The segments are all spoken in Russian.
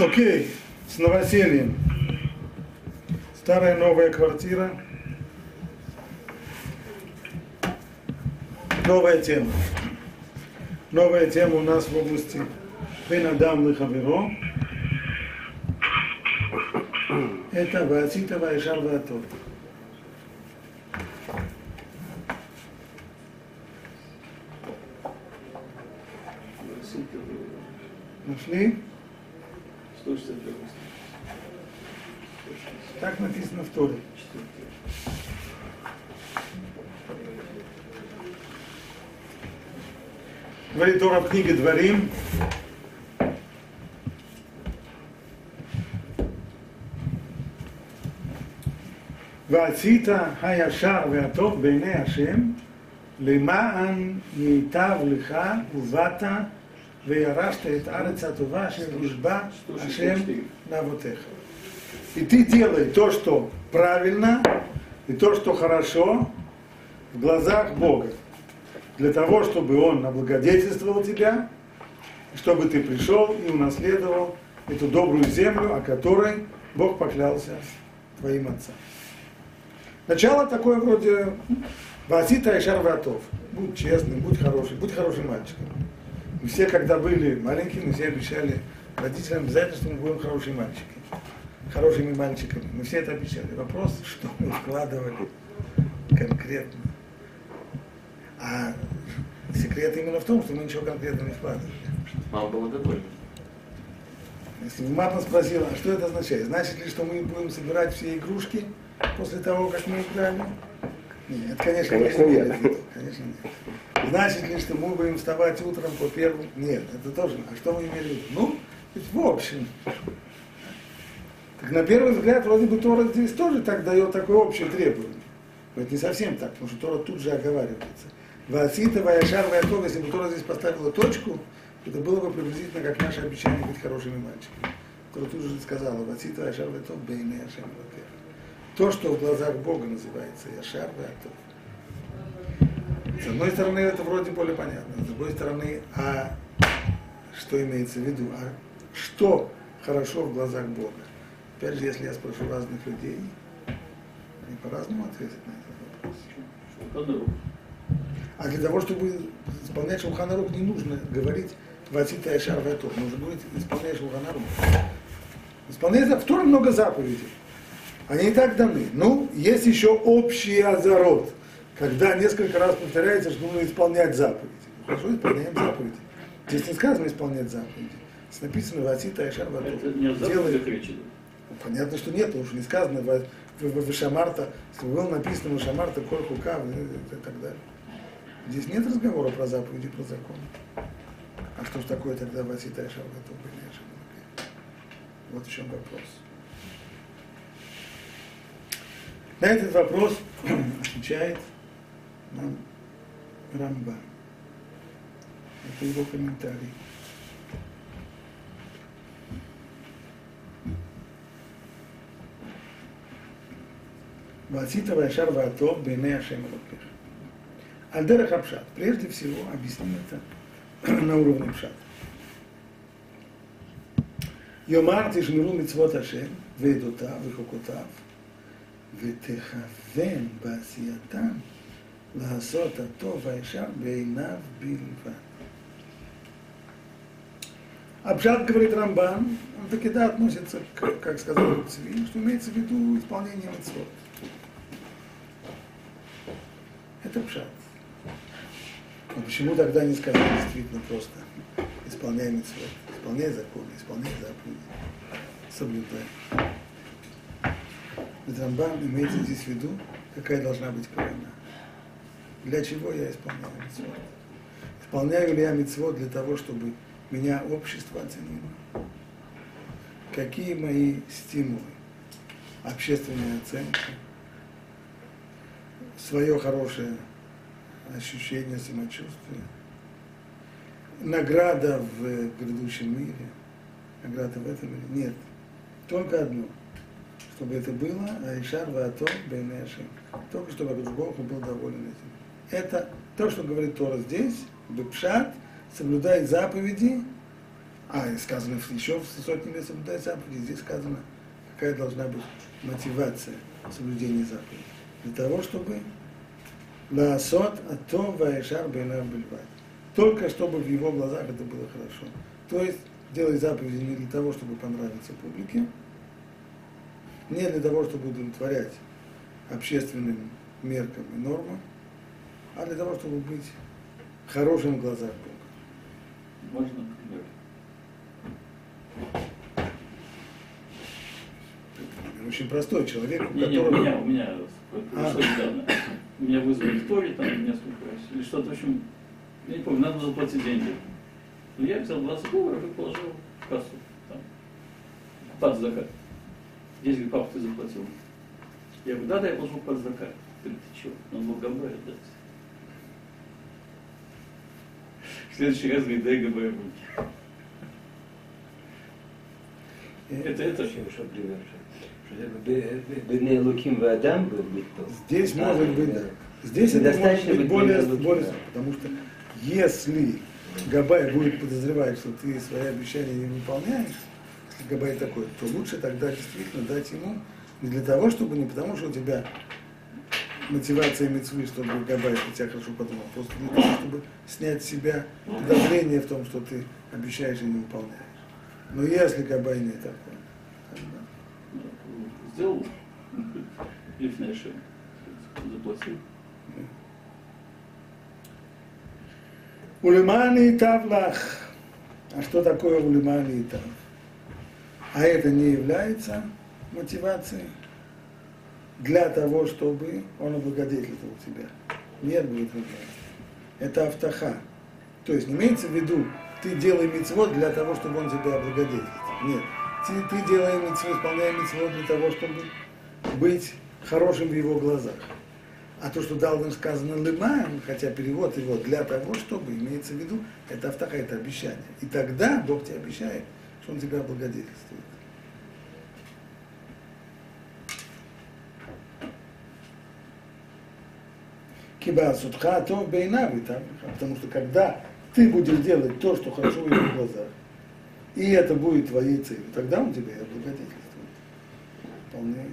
Окей, с новосельем. Старая новая квартира. Новая тема. Новая тема у нас в области Бенадам Лихаверо. Это Ваасита Вайшар Ваатов. Нашли? Так написано в Торе. Говорит Тора в книге Дворим. ועשית הישר והטוב בעיני השם, למען ייטב לך ובאת וירשת את הארץ הטובה אשר נשבע השם לאבותיך. И ты делай то, что правильно, и то, что хорошо в глазах Бога. Для того, чтобы Он облагодетельствовал тебя, чтобы ты пришел и унаследовал эту добрую землю, о которой Бог поклялся твоим отцам. Начало такое вроде Васита и Шарватов. Будь честным, будь хорошим, будь хорошим мальчиком. Мы все, когда были маленькими, все обещали родителям обязательно, что мы будем хорошие мальчики. Хорошими мальчиками. Мы все это обещали. Вопрос, что мы вкладывали конкретно. А секрет именно в том, что мы ничего конкретного не вкладывали. Мама была довольна. Если бы мама спросила, а что это означает? Значит ли, что мы будем собирать все игрушки после того, как мы играли? Нет, конечно, Конечно, не нет. виду. Конечно, нет. Значит ли, что мы будем вставать утром по первому? Нет, это тоже. А что мы имели в виду? Ну, ведь в общем. Так на первый взгляд, вроде бы Тора здесь тоже так дает такое общее требование. Но это не совсем так, потому что Тора тут же оговаривается. Васита, Ваяшар, Ваяков, если бы Тора здесь поставила точку, это было бы приблизительно как наше обещание быть хорошими мальчиками. Тора тут же сказала, Васита, Ваяшар, Ваяков, Бейне, Яшем, Ваяков. То, что в глазах Бога называется Яшар, Ваяков. С одной стороны, это вроде более понятно. С другой стороны, а что имеется в виду? А что хорошо в глазах Бога? Опять же, если я спрошу разных людей, они по-разному ответят на этот вопрос. А для того, чтобы исполнять Шулханарух, не нужно говорить Васита Яшар Ватор. Нужно говорить исполнять Шулханарух. Исполняется в Торе много заповедей. Они и так даны. Ну, есть еще общий азарот, когда несколько раз повторяется, что нужно исполнять заповеди. Хорошо, исполняем заповеди. Здесь не сказано исполнять заповеди. Здесь написано Васита Ватор. Это не идет. Ну, Понятно, что нет, потому что не сказано в, в, в Вишамарта, если бы было написано Вишамарта, Коль Хука и так далее. Здесь нет разговора про заповеди, про закон. А что ж такое тогда Васита Ишар готов Вот в чем вопрос. На этот вопрос отвечает нам Рамба. Это его комментарий. Васита Вайшар Ватов Бене Ашем Лукех. Альдера Хабшат. Прежде всего, объясним это на уровне Пшат. Йомар Тишмиру Мицвот Ашем, Вейдута, Вихокутав, ותכוון בעשייתם לעשות הטוב והישר בעיניו בלבד. Абжат говорит Рамбан, он таки да относится, к, как сказал Цви, что имеется в виду исполнение митцвот. Это пшат. Но почему тогда не сказать действительно просто исполняй митцвот, исполняй законы, исполняй заповеди, соблюдай. Ведь Рамбан имеется здесь в виду, какая должна быть кавана. Для чего я исполняю митцвот? Исполняю ли я митцвот для того, чтобы меня общество оценило? Какие мои стимулы? Общественная оценка, свое хорошее ощущение самочувствия, награда в грядущем мире, награда в этом мире. Нет, только одно, чтобы это было Айшар Ваато Бейнешем. Только чтобы Бог был доволен этим. Это то, что говорит Тора здесь, Бепшат, соблюдай заповеди А, и сказано еще в сотни мест соблюдать заповеди. Здесь сказано, какая должна быть мотивация соблюдения заповедей. Для того, чтобы Лаасот Ато Ваешар Бейнар Бельват. Только чтобы в его глазах это было хорошо. То есть делать заповеди не для того, чтобы понравиться публике, не для того, чтобы удовлетворять общественным меркам и нормам, а для того, чтобы быть хорошим в глазах Бога. Можно пример? Очень простой человек, у Не, не, у которого... меня, у меня А. недавно. Меня вызвали в Торе там несколько раз. Или что-то, в общем, я не помню, надо было заплатить деньги. Ну, я взял 20 долларов и положил в кассу. Там. Под закат. Дизель как ты заплатил? Я говорю, да, да, я платил под закат. Говорит, ты что, налогоморать дать? В следующий раз, говорит, дай ГБ руки. Э, это, это... Еще, еще пример. Бедный Луким в Адам был быть Здесь а, может быть, да. Здесь это может быть более, более потому что если Габай будет подозревать, что ты свои обещания не выполняешь, Габай такой, то лучше тогда действительно дать ему не для того, чтобы, не потому что у тебя мотивация мецвы, чтобы Габай о тебя хорошо подумал, просто для того, чтобы снять с себя подозрение в том, что ты обещаешь и не выполняешь. Но если Габай не такой, тогда сделал лифнейшем, заплатил. Улимани тавлах. А что такое улимани тав? А это не является мотивацией для того, чтобы он облагодетельствовал тебя. Нет, будет Это автоха. То есть имеется в виду, ты делай мицвод для того, чтобы он тебя облагодетельствовал. Нет. Ты, ты делай мицвод, исполняй мицвод для того, чтобы быть хорошим в его глазах. А то, что дал нам сказано лымаем, хотя перевод его для того, чтобы, имеется в виду, это автоха, это обещание. И тогда Бог тебе обещает, что Он тебя благодетельствует. Киба сутха, то бейна потому что когда ты будешь делать то, что хорошо в его глазах, и это будет твоей целью, тогда он тебя и облагодетельствует. Вполне,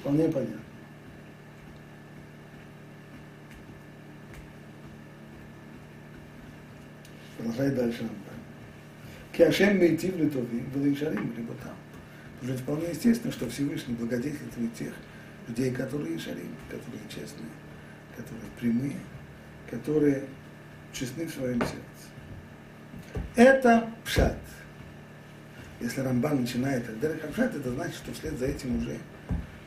вполне понятно. Продолжай дальше нам. Киашем мейтив литови, велишарим либотам. Уже вполне естественно, что Всевышний благодетельствует тех людей, которые шарим, которые честные, которые прямые, которые честны в своем сердце. Это пшат. Если Рамбан начинает Дерек Пшат, это значит, что вслед за этим уже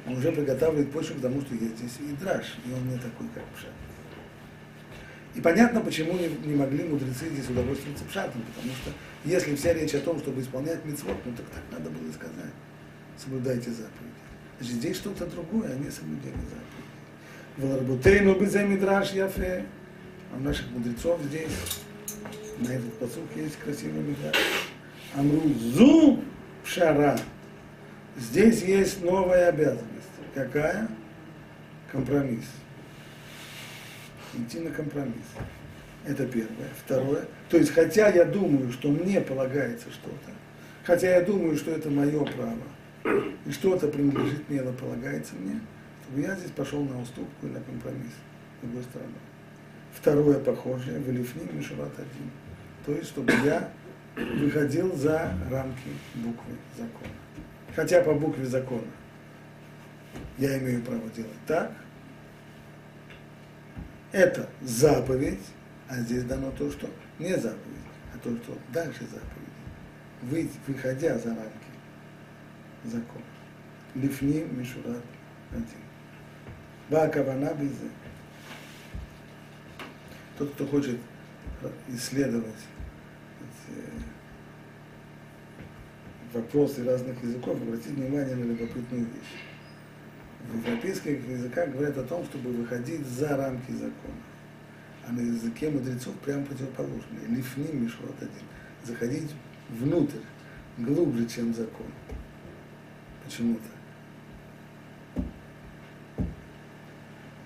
он уже приготавливает почву к тому, что есть здесь и драж, и он не такой, как Пшат. И понятно, почему не, не могли мудрецы здесь удовольствоваться Пшатом, потому что если вся речь о том, чтобы исполнять митцвот, ну так так надо было сказать. Соблюдайте заповеди. Значит, здесь что-то другое, а не соблюдение заповедей. Веларбутейну безе мидраш яфе. А у наших мудрецов здесь, на этот посук есть красивый мидраш. Амру зу пшара. Здесь есть новая обязанность. Какая? Компромисс. Идти на компромисс. Это первое. Второе. То есть, хотя я думаю, что мне полагается что-то, хотя я думаю, что это мое право, и что-то принадлежит мне, но полагается мне, чтобы я здесь пошел на уступку и на компромисс с другой стороны. Второе похожее, в Элифним Мишурат один. То есть, чтобы я выходил за рамки буквы закона. Хотя по букве закона я имею право делать так, это заповедь, а здесь дано то, что не заповедь, а то, что дальше заповедь. Выходя за рамки закона. Лифни Мишурат один. Бакавана безе. Тот, кто хочет исследовать вопросы разных языков, обратить внимание на любопытную вещь. В европейских языках говорят о том, чтобы выходить за рамки закона. А на языке мудрецов прямо противоположно. Лифни мишрот один. Заходить внутрь, глубже, чем закон. Почему-то.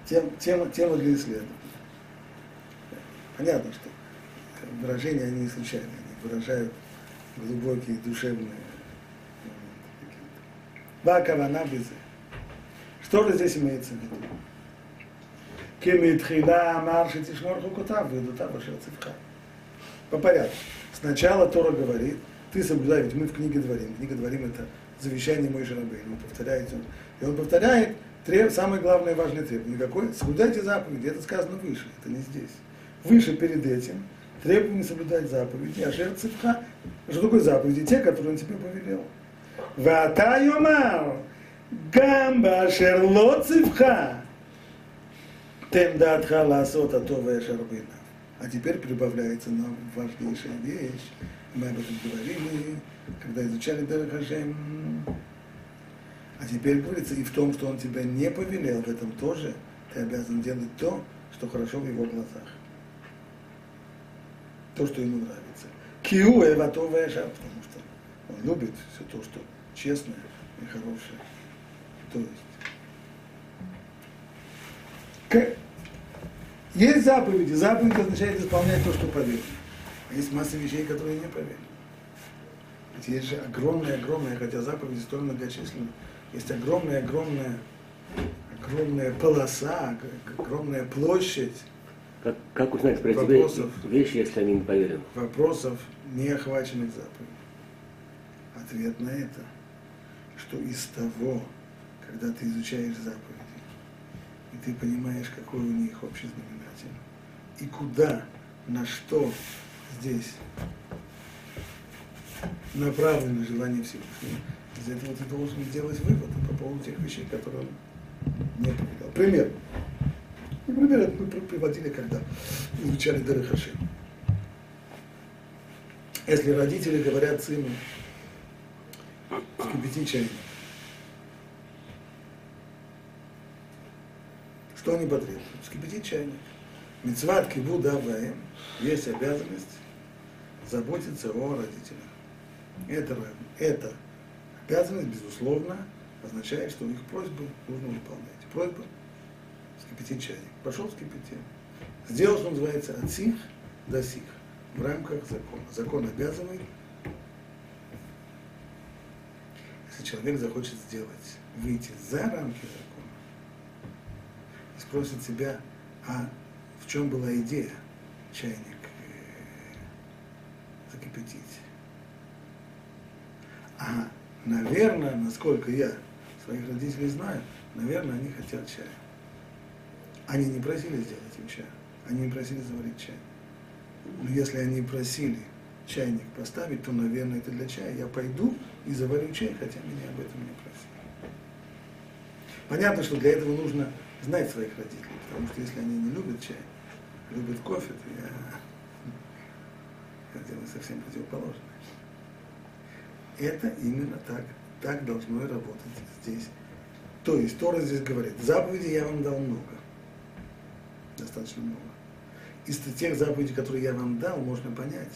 Тем, тема, тема для исследования. Понятно, что выражения, они не случайные, они выражают глубокие душевные моменты. Вакавана безе. Что же здесь имеется в виду? Кемитхила марши тишмор хукутав, ведутав вашер цивха. По порядку. Сначала Тора говорит, ты соблюдай, ведь мы в книге Дворим. Книга Дворим это завещание Мой Шарабейн. Он повторяет, он, и он повторяет треб, самое главное важное требование. Какое? Соблюдайте заповеди. Это сказано выше, это не здесь. Выше перед этим требование соблюдать заповеди. А шер цивха, что такое заповеди? Те, которые он тебе повелел. Вата йомар, гамба шер ло цивха, тем датха ласот атовая шарбина. А теперь прибавляется нам важнейшая вещь. Мы об этом говорили, когда изучали Дарахашем. А теперь говорится, и в том, что он тебя не повелел, в этом тоже ты обязан делать то, что хорошо в его глазах. То, что ему нравится. Киу эватовая жар, потому что он любит все то, что честное и хорошее. То есть, есть заповеди. Заповедь означает исполнять то, что повелено. А есть масса вещей, которые не повелено. Ведь есть же огромная-огромная, хотя заповеди столь многочисленны, есть огромная-огромная огромная полоса, огромная площадь Как, как узнать про Вопросов. вещи, если они не поверены? вопросов, не охваченных заповедью. Ответ на это, что из того, когда ты изучаешь заповеди, и ты понимаешь, какой у них общий знаменатель, и куда, на что здесь направлено желание Всевышнего, из этого ты должен сделать выводы по поводу тех вещей, которые он не повелел. Пример. Например, это мы приводили, когда изучали Дары Хашем. Если родители говорят сыну, вскипяти чайник, что они потребуют? Вскипятить чайник. Мецват киву даваем, есть обязанность заботиться о родителях. Это, это обязанность, безусловно, означает, что их просьбы нужно выполнять. Просьба вскипятить чайник. Пошел вскипятил. Сделал, что называется, от сих до сих в рамках закона. Закон обязывает, если человек захочет сделать, выйти за рамки закона спросит себя, а в чем была идея чайник э, закипятить? А, наверное, насколько я своих родителей знаю, наверное, они хотят чая. Они не просили сделать им чай, они не просили заварить чай. Но если они просили чайник поставить, то, наверное, это для чая. Я пойду и заварю чай, хотя меня об этом не просили. Понятно, что для этого нужно знать своих родителей, потому что если они не любят чай, любят кофе, то я, я делаю совсем противоположное. Это именно так, так должно и работать здесь. То есть Тора здесь говорит, заповедей я вам дал много, достаточно много. Из тех заповедей, которые я вам дал, можно понять,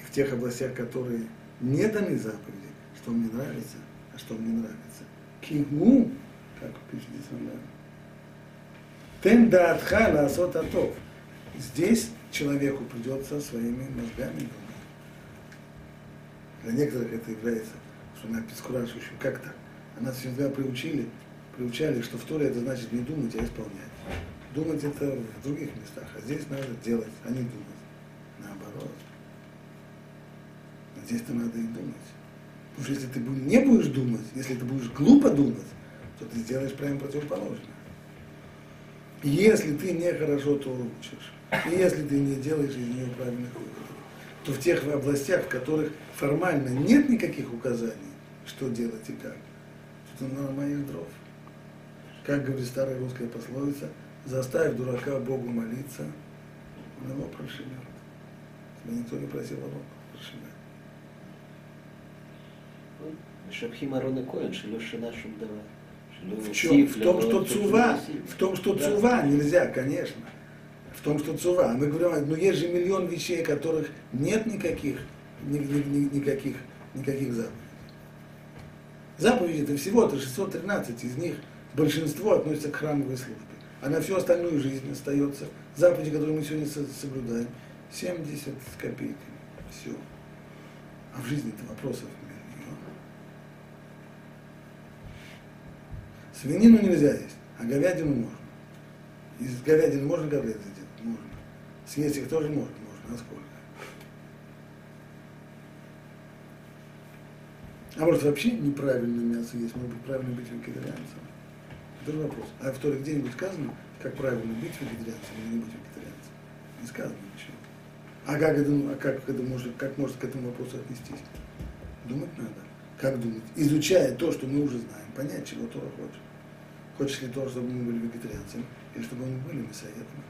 и в тех областях, которые не даны заповеди, что мне нравится, а что мне нравится. Кигу, как пишет здесь Тем даатха ласот атов. Здесь человеку придется своими мозгами думать. Для некоторых это является, что она обескураживающим. Как так? А нас всегда приучили, приучали, что в Торе это значит не думать, а исполнять. Думать это в других местах, а здесь надо делать, а не думать. Наоборот. А здесь-то надо и думать. Потому что если ты не будешь думать, если ты будешь глупо думать, то ты сделаешь прямо противоположное. Если ты нехорошо, то учишь. И если ты не делаешь из нее правильных выводов, то в тех областях, в которых формально нет никаких указаний, что делать и как, то ты нормальных дров. Как говорит старая русская пословица, заставь дурака Богу молиться, он его прошибет. Тебя никто не просил, он прошибет. Шабхима Рона Коэн, нашим давай. Ну, в чем? И в том, что цува, в том, что да. цува нельзя, конечно. В том, что цува. Мы говорим, ну есть же миллион вещей, которых нет никаких, ни, ни, ни, никаких, никаких заповедей. Заповеди это всего-то 613, из них большинство относится к храмовой службе. А на всю остальную жизнь остается заповеди, которые мы сегодня соблюдаем, 70 с копейками. Все. А в жизни-то вопросов нет. Свинину нельзя есть, а говядину можно. Из говядины можно котлеты сделать? Можно. Съесть их тоже можно, можно. А сколько? А может вообще неправильно мясо есть, может быть правильно быть вегетарианцем? Это вопрос. А в Торе где-нибудь сказано, как правильно быть вегетарианцем или не быть вегетарианцем? Не сказано ничего. А как, это, а как, это может, как может к этому вопросу отнестись? Думать надо. Как думать? Изучая то, что мы уже знаем, понять, чего Тора хочет. Хочешь ли Тора, чтобы мы были вегетарианцами, или чтобы мы были мясоедами?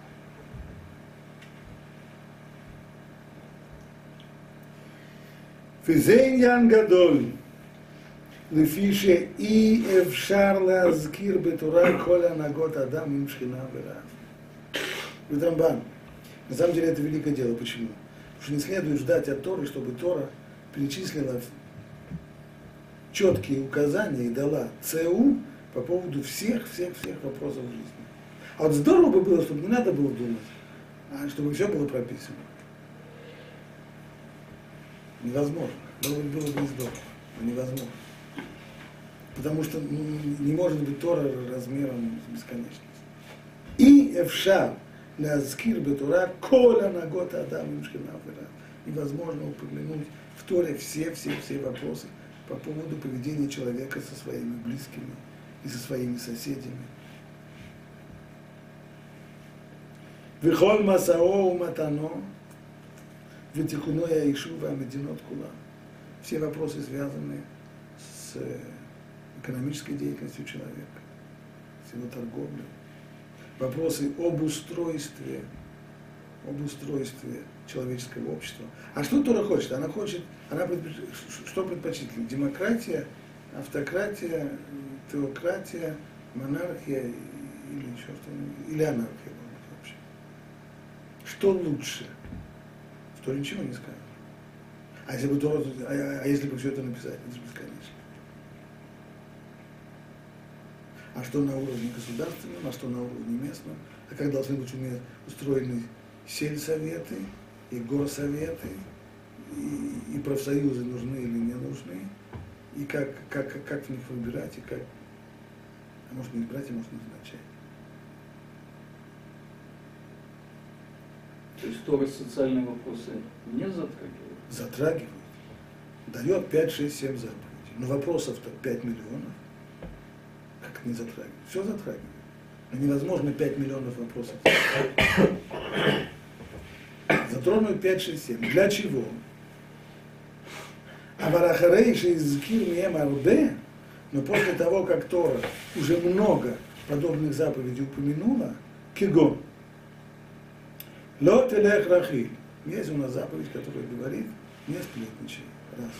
וזה עניין גדול, לפי שאי אפשר להזכיר בתורה כל הנהגות אדם עם שכינה ורע. Говорит Рамбан, на самом деле это великое дело. Почему? Потому что не следует ждать от Торы, чтобы Тора перечислила четкие указания и дала ЦУ по поводу всех-всех-всех вопросов жизни. А вот здорово бы было, чтобы не надо было думать, а чтобы все было прописано. Невозможно. Может было бы не здорово, но невозможно. Потому что не может быть Тора размером бесконечности. И Эвшар, Лазкир Бетура, Коля на Нагота Адам Имшкинафера. Невозможно упомянуть в Торе все-все-все вопросы по поводу поведения человека со своими близкими и со своими соседями. Вихоль масао матано, ветикуно я ишу амединот кула. Все вопросы связаны с э, экономической деятельностью человека, с его торговлей. Вопросы об устройстве, об устройстве человеческого общества. А что Тора хочет? Она хочет, она предпоч... что предпочитает? демократия – автократия, теократия, монархия или еще что-нибудь, или анархия вообще. Что лучше? В Торе ничего не сказано. А если бы Тора, а, а если бы все это написать, это же бесконечно. а что на уровне государственном, а что на уровне местном, а как должны быть устроены сельсоветы и горсоветы, и, и профсоюзы нужны или не нужны, и как, как, как в них выбирать, и как, а может не избирать, а может назначать. То есть Тора социальные вопросы не затрагивает? Затрагивает. Дает 5, 6, 7 заповедей. Но вопросов-то 5 миллионов не затрагивает. Все затрагивает. Но невозможно 5 миллионов вопросов. Затронуть 5, 6, 7. Для чего? А варахарейши из Кирмием Арбе, но после того, как Тора уже много подобных заповедей упомянула, кигон, лот элех рахиль. Есть у нас заповедь, которая говорит, не сплетничай. Раз.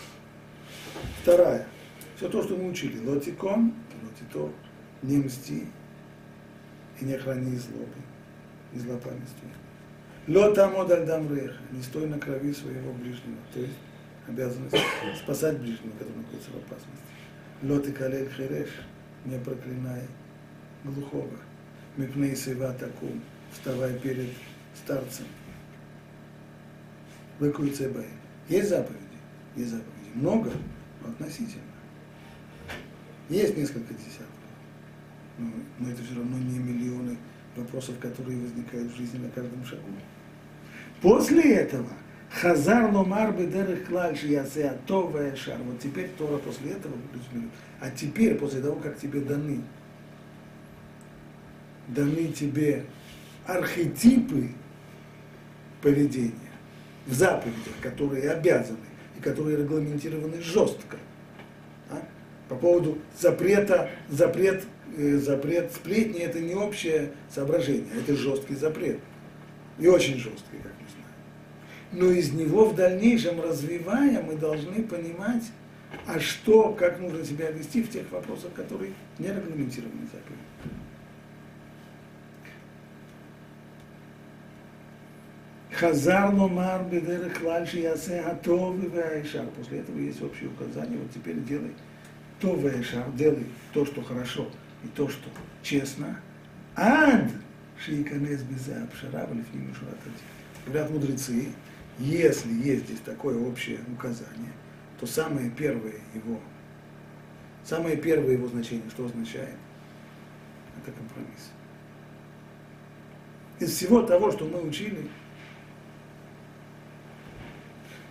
Вторая. Все то, что мы учили. Лотикон, лотитор, не мсти и не храни злобы и злопамятствия. Ло тамод аль дамрех, не стой на крови своего ближнего, то есть обязанность спасать ближнего, который находится в опасности. Ло ты калель хереш, не проклинай глухого. Мипней сейва такум, вставай перед старцем. Выкуй цебай. Есть заповеди? Есть заповеди. Много, но относительно. Есть несколько десятков но, но это все равно не миллионы вопросов, которые возникают в жизни на каждом шагу. После этого Хазар ломар бедерых клаль шиясе атова шар. Вот теперь Тора после этого А теперь, после того, как тебе даны, даны тебе архетипы поведения в заповедях, которые обязаны и которые регламентированы жестко. А? По поводу запрета, запрет Э, запрет сплетни это не общее соображение, это жесткий запрет. И очень жесткий, как. Но из него в дальнейшем развивая, мы должны понимать, а что, как нужно себя вести в тех вопросах, которые не регламентированы заповедью. Хазар ломар бедерех лальши ясе атов и После этого есть общее указание, вот теперь делай то вайшар, делай то, что хорошо, и то, что честно, ад шейканес безе апшара, говорят мудрецы, если есть здесь такое общее указание, то самое первое его, самое первое его значение, что означает? Это компромисс. Из всего того, что мы учили,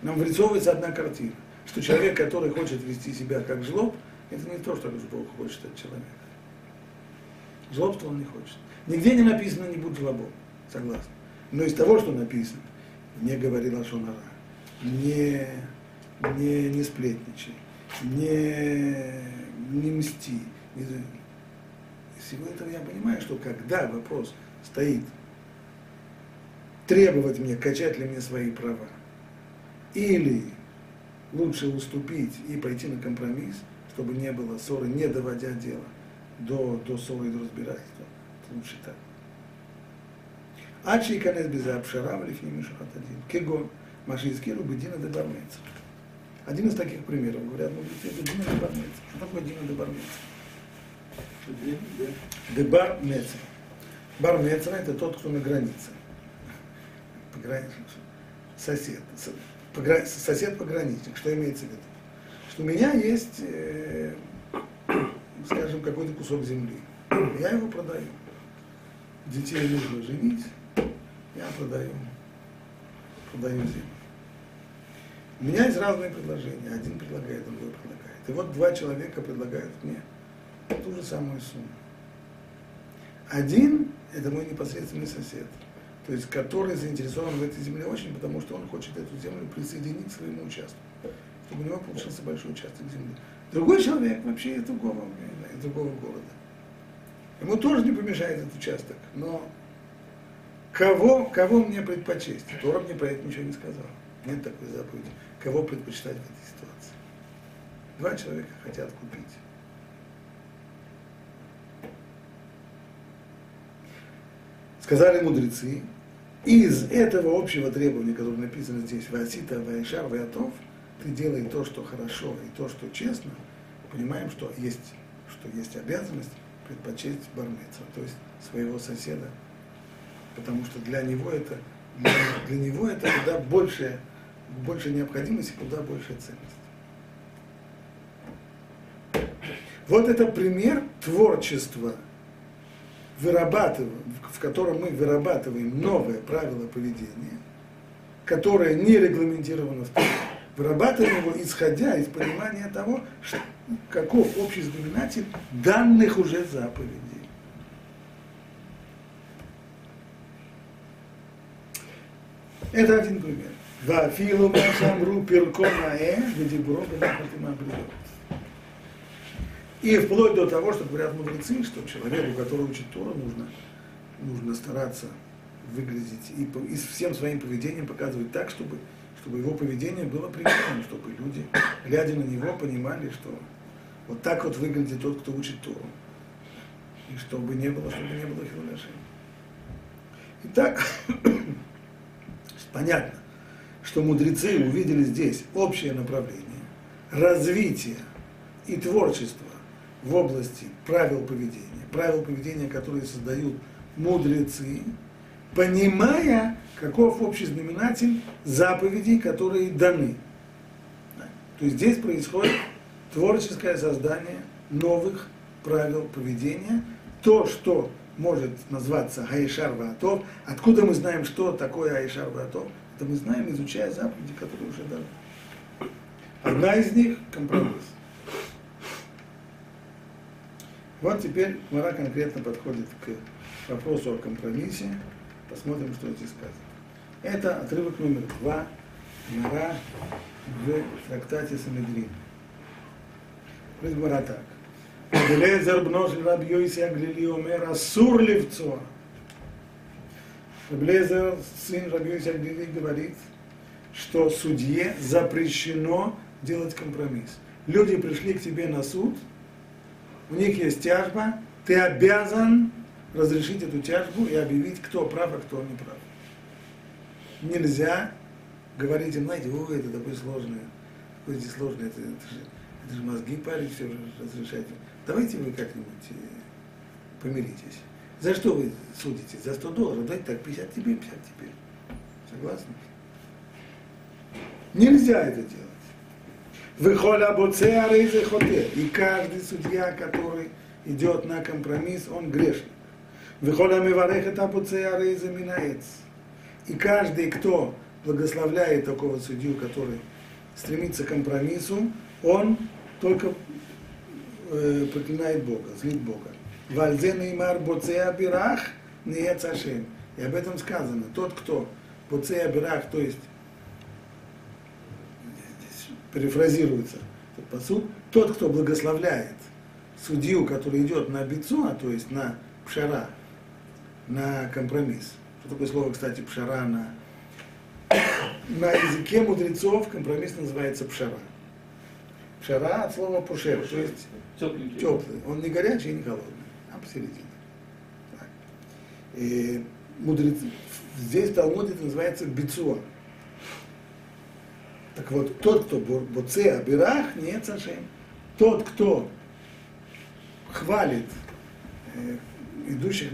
нам вырисовывается одна картина, что человек, который хочет вести себя как жлоб, это не то, что Бог хочет от человека. Жлобства он не хочет. Нигде не написано «не будь жлобом», согласен. Но из того, что написано, не говори лошонара, не, не, не сплетничай, не, не мсти. Не, всего этого я понимаю, что когда вопрос стоит требовать мне, качать ли мне свои права, или лучше уступить и пойти на компромисс, чтобы не было ссоры, не доводя дело до, до ссоры и до разбирательства, лучше так. עד שייכנס בזה הפשרה ולפנים משורת הדין, כגון מה שהזכירו בדינא דברמצה. Один из таких примеров, говорят, ну, это Дина Дебармеца. Что такое Дина Дебармеца? Дебармеца. Бармеца – это тот, кто на границе. Сосед. Сосед-пограничник. Что имеется в виду? Что у меня есть, э, скажем, какой-то кусок земли. Я его продаю. Детей нужно женить, я продаю, продаю землю. У меня есть разные предложения. Один предлагает, другой предлагает. И вот два человека предлагают мне ту же самую сумму. Один – это мой непосредственный сосед, то есть который заинтересован в этой земле очень, потому что он хочет эту землю присоединить к своему участку, чтобы у него получился большой участок земли. Другой человек вообще из другого, из другого города. Ему тоже не помешает этот участок, но Кого, кого мне предпочесть? Тора мне про это ничего не сказал. Нет такой заповеди. Кого предпочитать в этой ситуации? Два человека хотят купить. Сказали мудрецы, из этого общего требования, которое написано здесь, Васита, Вайшар, Ваятов, ты делай то, что хорошо, и то, что честно, понимаем, что есть, что есть обязанность предпочесть бармеца, то есть своего соседа потому что для него это, для, для него это куда больше, больше необходимости, куда больше ценность. Вот это пример творчества, в котором мы вырабатываем новое правило поведения, которое не регламентировано в Торе. Вырабатываем его, исходя из понимания того, что, каков общий знаменатель данных уже заповедей. Это один пример. Вафилу масамру пирко наэш, бедибро И вплоть до того, что говорят мудрецы, что человеку, который учит Тору, нужно, нужно стараться выглядеть и, и всем своим поведением показывать так, чтобы, чтобы его поведение было приятным, чтобы люди, глядя на него, понимали, что вот так вот выглядит тот, кто учит Тору. И чтобы не было, чтобы не было хилонашей. Итак, Понятно, что мудрецы увидели здесь общее направление развития и творчества в области правил поведения, правил поведения, которые создают мудрецы, понимая, каков общий знаменатель заповедей, которые даны. То есть здесь происходит творческое создание новых правил поведения, то, что может назваться Гаишар Ваатов. Откуда мы знаем, что такое Гаишар Ваатов? Это мы знаем, изучая заповеди, которые уже даны. Одна из них – компромисс. Вот теперь Мара конкретно подходит к вопросу о компромиссе. Посмотрим, что здесь сказано. Это отрывок номер два Мара в трактате Санедрин. Говорит так. Рабелезер бно של רבי יויסי הגלילי אומר, אסור לפצוע. Рабелезер, сын Раби Йоси Агли говорит, что судье запрещено делать компромисс. Люди пришли к тебе на суд, у них есть тяжба, ты обязан разрешить эту тяжбу и объявить, кто прав, а кто не прав. Нельзя говорить им, знаете, ой, это такое сложное, такое здесь сложное, это, это, же, это же мозги парить, все разрешать давайте вы как-нибудь э, помиритесь. За что вы судите? За 100 долларов? Дайте так, 50 тебе, 50 тебе. Согласны? Нельзя это делать. Выхода арейзе хоте. И каждый судья, который идет на компромисс, он грешник. Выхода миварех это боце арейзе минаец. И каждый, кто благословляет такого судью, который стремится к компромиссу, он только проклинает Бога, злит Бога. Вальзе неймар боце абирах не Ашем. И об этом сказано. Тот, кто боце абирах, то есть перефразируется этот посуд, тот, кто благословляет судью, который идет на бицуа, то есть на пшара, на компромисс. Что такое слово, кстати, пшара на, на языке мудрецов компромисс называется пшара. Пшара от слова пушер, то есть Тепленький. теплый. Он не горячий и не холодный, а посередине. Так. И мудрецы, здесь в Талмуде это называется бицуа. Так вот, тот, кто боце абирах, не цашем. Тот, кто хвалит э, идущих,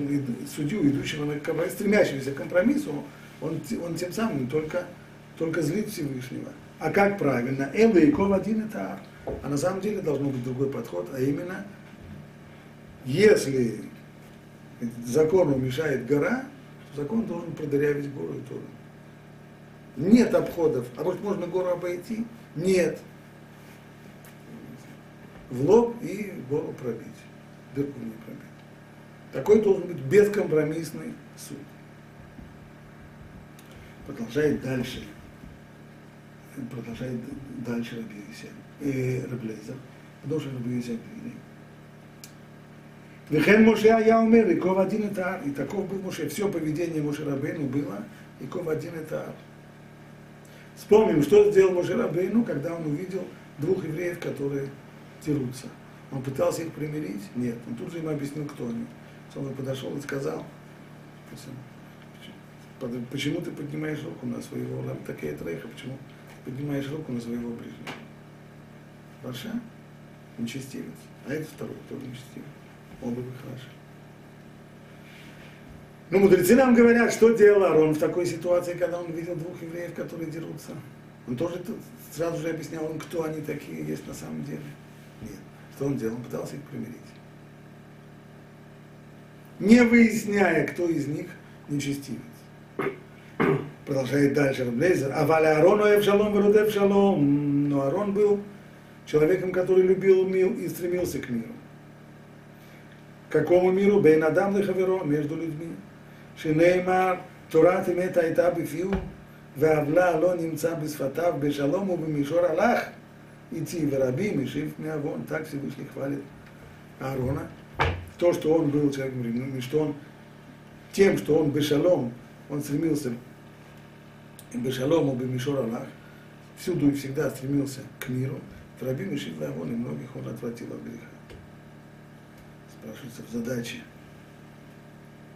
судью, идущего на компромисс, стремящегося к компромиссу, он, он тем самым только, только злит Всевышнего. А как правильно? Элла и Ков один это А на самом деле должно быть другой подход, а именно, если закону мешает гора, то закон должен продырявить гору и тоже. Нет обходов. А может можно гору обойти? Нет. В лоб и гору пробить. Дырку не пробить. Такой должен быть бескомпромиссный суд. Продолжает дальше. Продолжает дальше Раби э, Раблейзер. Потому что Раби Юсеф Вехен Моше я умер, и ков один это И таков был Моше. Все поведение Моше Рабейну было, и ков один это Вспомним, что сделал Моше Рабейну, когда он увидел двух евреев, которые дерутся. Он пытался их примирить? Нет. Он тут же им объяснил, кто они. Он подошел и сказал, почему ты поднимаешь руку на своего такая трейха, почему ты поднимаешь руку на своего ближнего? Раша, нечестивец. А это второй, тоже нечестивец. Оба вы хороши. Ну, мудрецы нам говорят, что делал Арон в такой ситуации, когда он видел двух евреев, которые дерутся. Он тоже сразу же объяснял им, кто они такие есть на самом деле. Нет. Что он делал? Он пытался их примирить. Не выясняя, кто из них нечестивец. Продолжает дальше Раблейзер. А Валя Арону Эвшалом Верудев. Но Арон был человеком, который любил мир и стремился к миру. Какому миру? Бейн Адам Лехаверо, между людьми. שנאמר, תורת אמת הייתה בפיהו, ועוולה לא נמצא בשפתיו, בשלום ובמישור הלך идти в рабим и шив миавон, так Всевышний хвалит Аарона. То, что он был человеком временным, что он тем, что он бешалом, он стремился бешалому бемишор Аллах, всюду и всегда стремился к миру, и шив миавон, и многих он отвратил от греха. Спрашивается в задаче,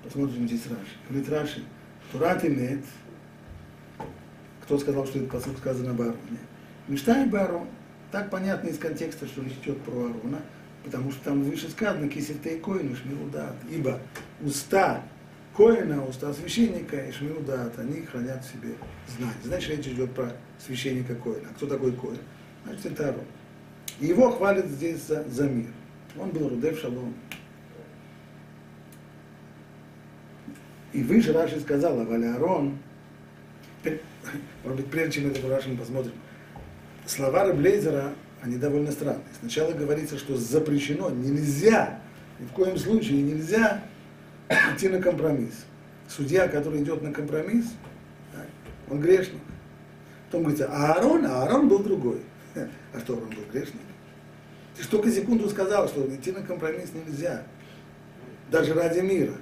Посмотрим здесь Раши. Говорит Раши, Турат имеет, кто сказал, что это посыл сказано Бароне? Мечтай Барон. Так понятно из контекста, что речь идет про Аарона, потому что там выше сказано Кисертей Коин и Шмилудат. Ибо уста Коина, уста священника и Шмилудат, они хранят в себе знания. Значит, речь идет про священника Коина. Кто такой Коин? Значит, это Аарон. И его хвалят здесь за, за мир. Он был Рудев Шалом. И выше Раши сказал, а Валярон, может быть, прежде чем это Раши мы посмотрим, слова Реблейзера, они довольно странные. Сначала говорится, что запрещено, нельзя, ни в коем случае нельзя идти на компромисс. Судья, который идет на компромисс, он грешник. Потом говорится, а Аарон, а Аарон был другой. А что, он был грешник? Ты только секунду сказал, что идти на компромисс нельзя. Даже ради мира.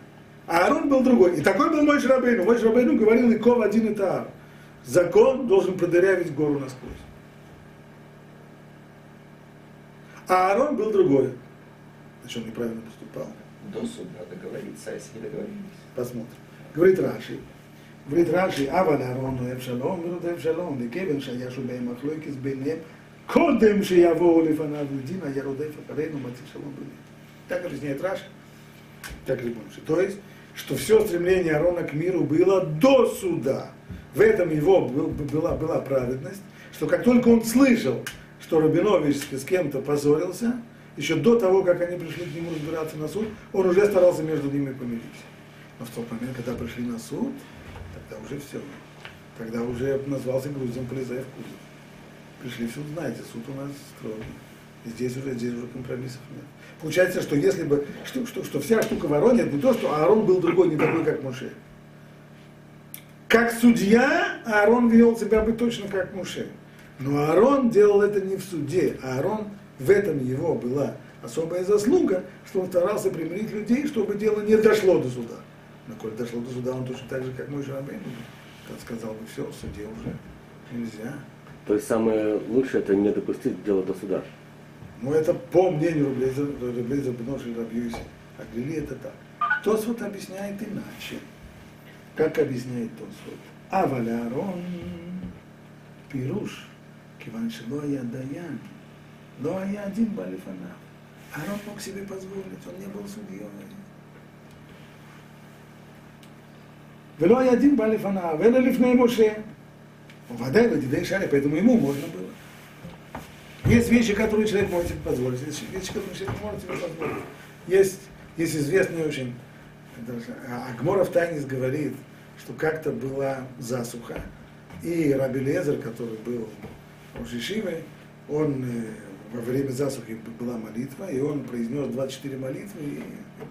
А Арон был другой. И такой был мой Шрабейну. Мой Шрабейну говорил Иков один и тар. Закон должен продырявить гору насквозь. А Арон был другой. Значит, он неправильно поступал. До суда договориться, а если не договорились. Посмотрим. Говорит Раши. Говорит Раши, Ава Аван Аарону Эвшалом, эм Мирут эм Эвшалом, Декевен Шаяшу Беймахлойкис Бейнем, קודם שיבואו לפניו לדין, היה רודף אחרינו, מציב שלום ביניהם. Так объясняет Раши. Так или То есть, что все стремление Арона к миру было до суда. в этом его был- была, была праведность, что как только он слышал, что Рабинович с кем-то позорился, еще до того, как они пришли к нему разбираться на суд, он уже старался между ними помириться. Но в тот момент, когда пришли на суд, тогда уже все. Тогда уже назвался грузом, полезая в кузов. Пришли в суд, знаете, суд у нас. И здесь уже, здесь уже компромиссов нет. Получается, что если бы, что, что, что вся штука в Аароне, это не то, что Аарон был другой, не такой, как Муше. Как судья, Аарон вел себя бы точно как Муше. Но Аарон делал это не в суде, Аарон, в этом его была особая заслуга, что он старался примирить людей, чтобы дело не дошло до суда. Но коль дошло до суда, он точно так же, как мой Шарабейн, сказал бы, все, в суде уже нельзя. То есть самое лучшее это не допустить дело до суда. Но это по мнению Рублеза, Рублеза Бноши Рабьюси. А Глили это так. Тосфот объясняет иначе. Как объясняет Тосфот? Аваля Арон Пируш, киван шело я даян, но я один балифана. Арон мог себе позволить, он не был судьей. ולא היה דין בא לפניו, אלא לפני משה. Вода его Дивдейшаля, поэтому ему можно было. Есть вещи, которые человек может себе позволить, есть вещи, которые человек может себе позволить. Есть, есть известный очень, а, Агморов Тайнис говорит, что как-то была засуха, и Раби Лезер, который был у Шишивы, он э, во время засухи была молитва, и он произнес 24 молитвы, и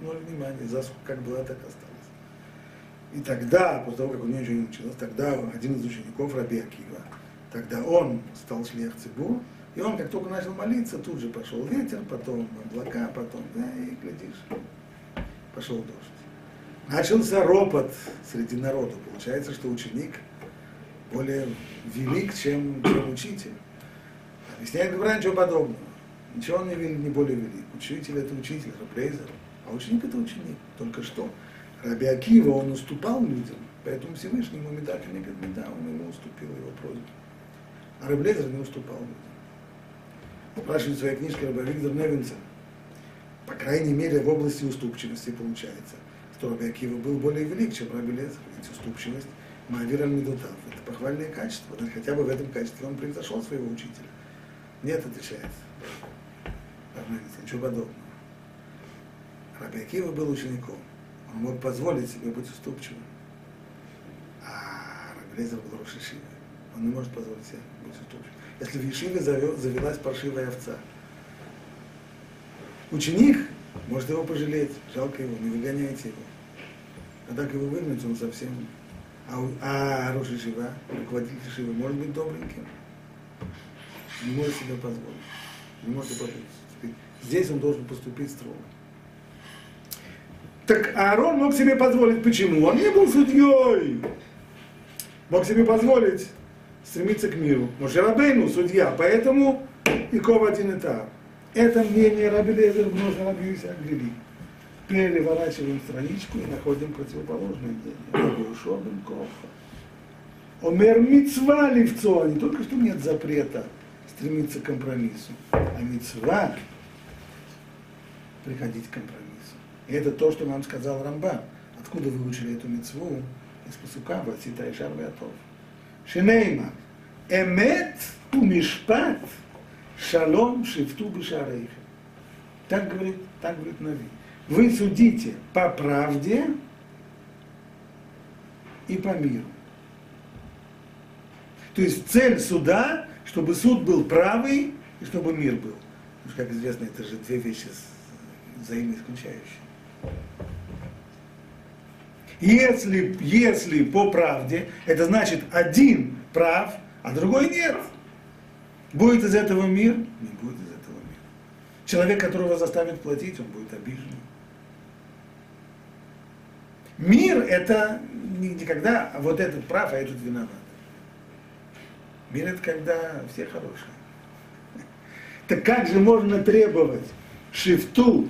ноль внимания, засуха как была, так осталась. И тогда, после того, как у него ничего не тогда один из учеников, Раби Акива, тогда он стал шлех Цибур, и он, как только начал молиться, тут же пошел ветер, потом облака, потом, да, и глядишь, пошел дождь. Начался ропот среди народа. Получается, что ученик более велик, чем, чем учитель. Объясняет Габра ничего подобного. Ничего он не, не более велик. Учитель это учитель, Раблейзер. А ученик это ученик. Только что Раби Акива, он уступал людям, поэтому Всевышнему Меда Кенегет Меда, он ему уступил его просьбу. А Раблезер не уступал людям. Спрашивает в своей книжке Раби Виктор Невинцев, по крайней мере, в области уступчивости получается, что Раби Акива был более велик, чем Раби Лезер. Ведь уступчивость Маавир Аль-Медутав – это похвальное качество. Значит, хотя бы в этом качестве он превзошел своего учителя. Нет, отвечает. Арменец, ничего подобного. Раби Акива был учеником. Он мог позволить себе быть уступчивым. А Раби Лезер был Рошишивой. Он не может позволить себе быть уступчивым. Если в Ешиве завел- завелась паршивая овца, ученик может его пожалеть, жалко его, не выгоняйте его. А так его выгнать, он совсем... А, а Рош Ешива, руководитель Ешивы, может быть добреньким. Не может себе позволить. Не может поступить. Здесь он должен поступить строго. Так Аарон мог себе позволить. Почему? Он не был судьей. Мог себе позволить стремиться к миру. Моше Рабейну судья, поэтому Иков один этап. Это мнение Раби Лезер Бноша Раби Грили. Переворачиваем страничку и находим противоположное мнение. Раби Ушо бен Коха. Омер мицва ливцо, не только что нет запрета стремиться к компромиссу, а мицва приходить к компромиссу. И это то, что нам сказал Рамбан. Откуда вы учили эту мицву? Из Пасука, Васита и Шар Веатов. Шинейма. Эмет мишпат шалом шифту бешарейхем. Так говорит, так говорит Нави. Вы судите по правде и по миру. То есть цель суда, чтобы суд был правый и чтобы мир был. Потому что, как известно, это же две вещи с- взаимно исключающие. Если, если по правде, это значит один прав, а другой нет. Будет из этого мир? Не будет из этого мира. Человек, которого заставят платить, он будет обижен. Мир это не, не когда вот этот прав, а этот виноват. Мир это когда все хорошие. Так как же можно требовать шифту,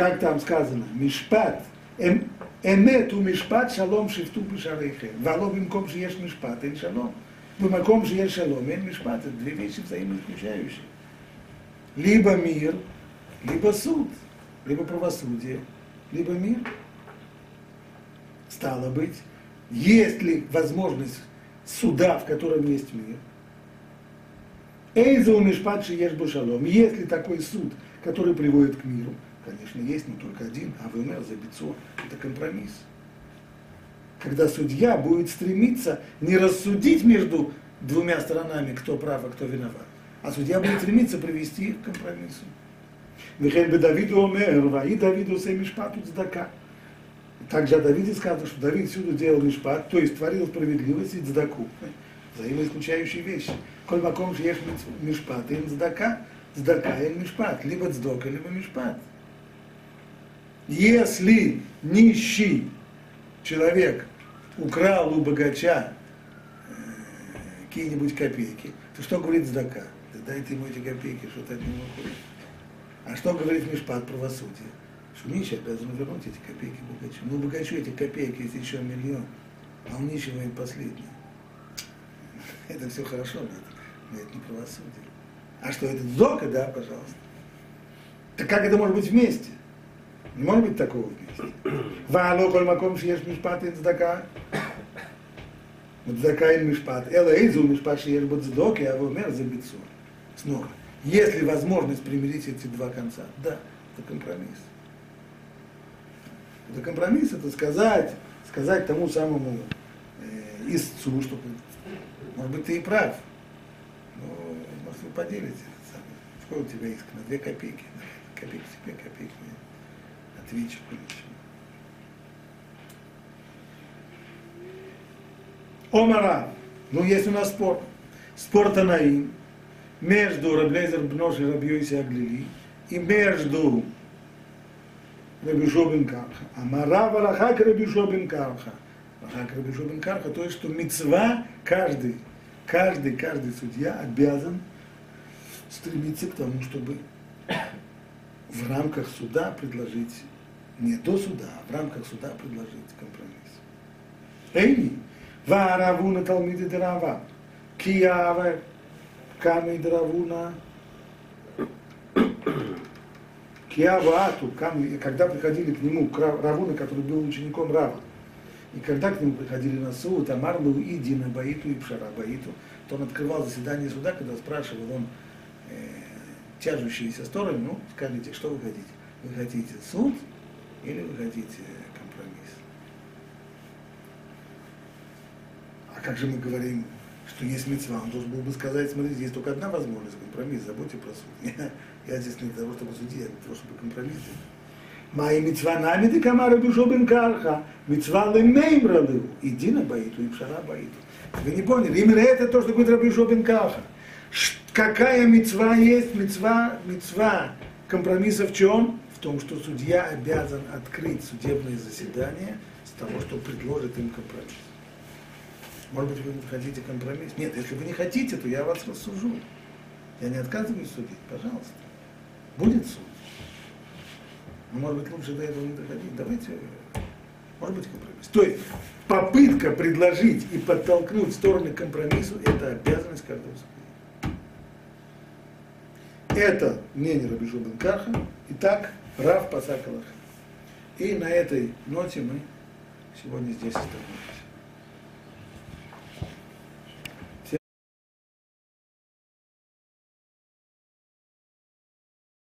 как там сказано, Мишпат, «Эм-, Эмет у Мишпат, Шалом шифту бешарейхем. Вало бимком же есть Мишпат, эн Шалом. Бимаком же есть Шалом, эн Мишпат. Это две вещи взаимоисключающие. Либо мир, либо суд, либо правосудие, либо мир. Стало быть, есть ли возможность суда, в котором есть мир? Эйзу мишпат шиеш шалом. Есть ли такой суд, который приводит к миру? Конечно, есть, но только один. А ВМР за бицо. Это компромисс. Когда судья будет стремиться не рассудить между двумя сторонами, кто прав, а кто виноват, а судья будет стремиться привести их к компромиссу. Вихель бы Давиду омер, ваи Давиду се мишпату цдака. Также о Давиде сказано, что Давид всюду делал мишпат, то есть творил справедливость и цдаку. Взаимоисключающие вещи. Коль маком ешь мишпат, и цдака, цдака и мишпат. Либо цдока, либо мишпат. Если нищий человек украл у богача э, какие-нибудь копейки, то что говорит Здака? Да дайте ему эти копейки, что-то от него уходит. А что говорит Мишпат правосудие? Что нищий обязан вернуть эти копейки богачу. Ну, богачу эти копейки, есть еще миллион, а он нищего им последний. Это все хорошо, но это, но это не правосудие. А что это Зока, да, пожалуйста. Так как это может быть вместе? Не может быть такого вместе. Ваало коль маком шиеш мишпат и цдака. Цдака и мишпат. Эла эйзу мишпат шиеш бот цдоки, а вомер за бицу. Снова. Есть ли возможность примирить эти два конца? Да, это компромисс. Это компромисс, это сказать, сказать тому самому э, истцу, что может быть ты и прав, но может вы поделите. Сколько у тебя иск? На две копейки. Копейки тебе, копейки мне отвечу кое-что. Омара. Ну, есть у нас спор. Спор Танаим между Раблейзер Бнош и Рабьёйси Аглили и между Рабишо бен Карха. Амара Варахак Рабишо Карха. Варахак Рабишо Карха, то есть, что мецва каждый, каждый, каждый судья обязан стремиться к тому, чтобы в рамках суда предложить, не до суда, а в рамках суда предложить компромисс. Эйни, варавуна талмиды дырава, кияве, камей дыравуна, киаваату, когда приходили к нему, к Равуна, который был учеником Рава, и когда к нему приходили на суд, Амарлу иди на Баиту и Пшара Баиту, то он открывал заседание суда, когда спрашивал он э, тяжущиеся стороны, ну, скажите, что вы хотите? Вы хотите суд или вы хотите компромисс? А как же мы говорим, что есть мецва? Он должен был бы сказать, смотрите, есть только одна возможность, компромисс, забудьте про суд. Я, я здесь не для того, чтобы судить, а для того, чтобы компромисс. Мои мецва нами ты камара бен карха, мецва лемеймра лыу, иди на баиту и пшара баиту. Вы не поняли, именно это то, что говорит Рабишо бен Карха какая мецва есть, мецва, мецва компромисса в чем? В том, что судья обязан открыть судебное заседание с того, что предложит им компромисс. Может быть, вы хотите компромисс? Нет, если вы не хотите, то я вас рассужу. Я не отказываюсь судить, пожалуйста. Будет суд. Но, может быть, лучше до этого не доходить. Давайте, может быть, компромисс. То есть, попытка предложить и подтолкнуть стороны к компромиссу – это обязанность каждого судьи. Это мнение Рабишу бен Карха. Итак, Рав Пасак И на этой ноте мы сегодня здесь остановимся.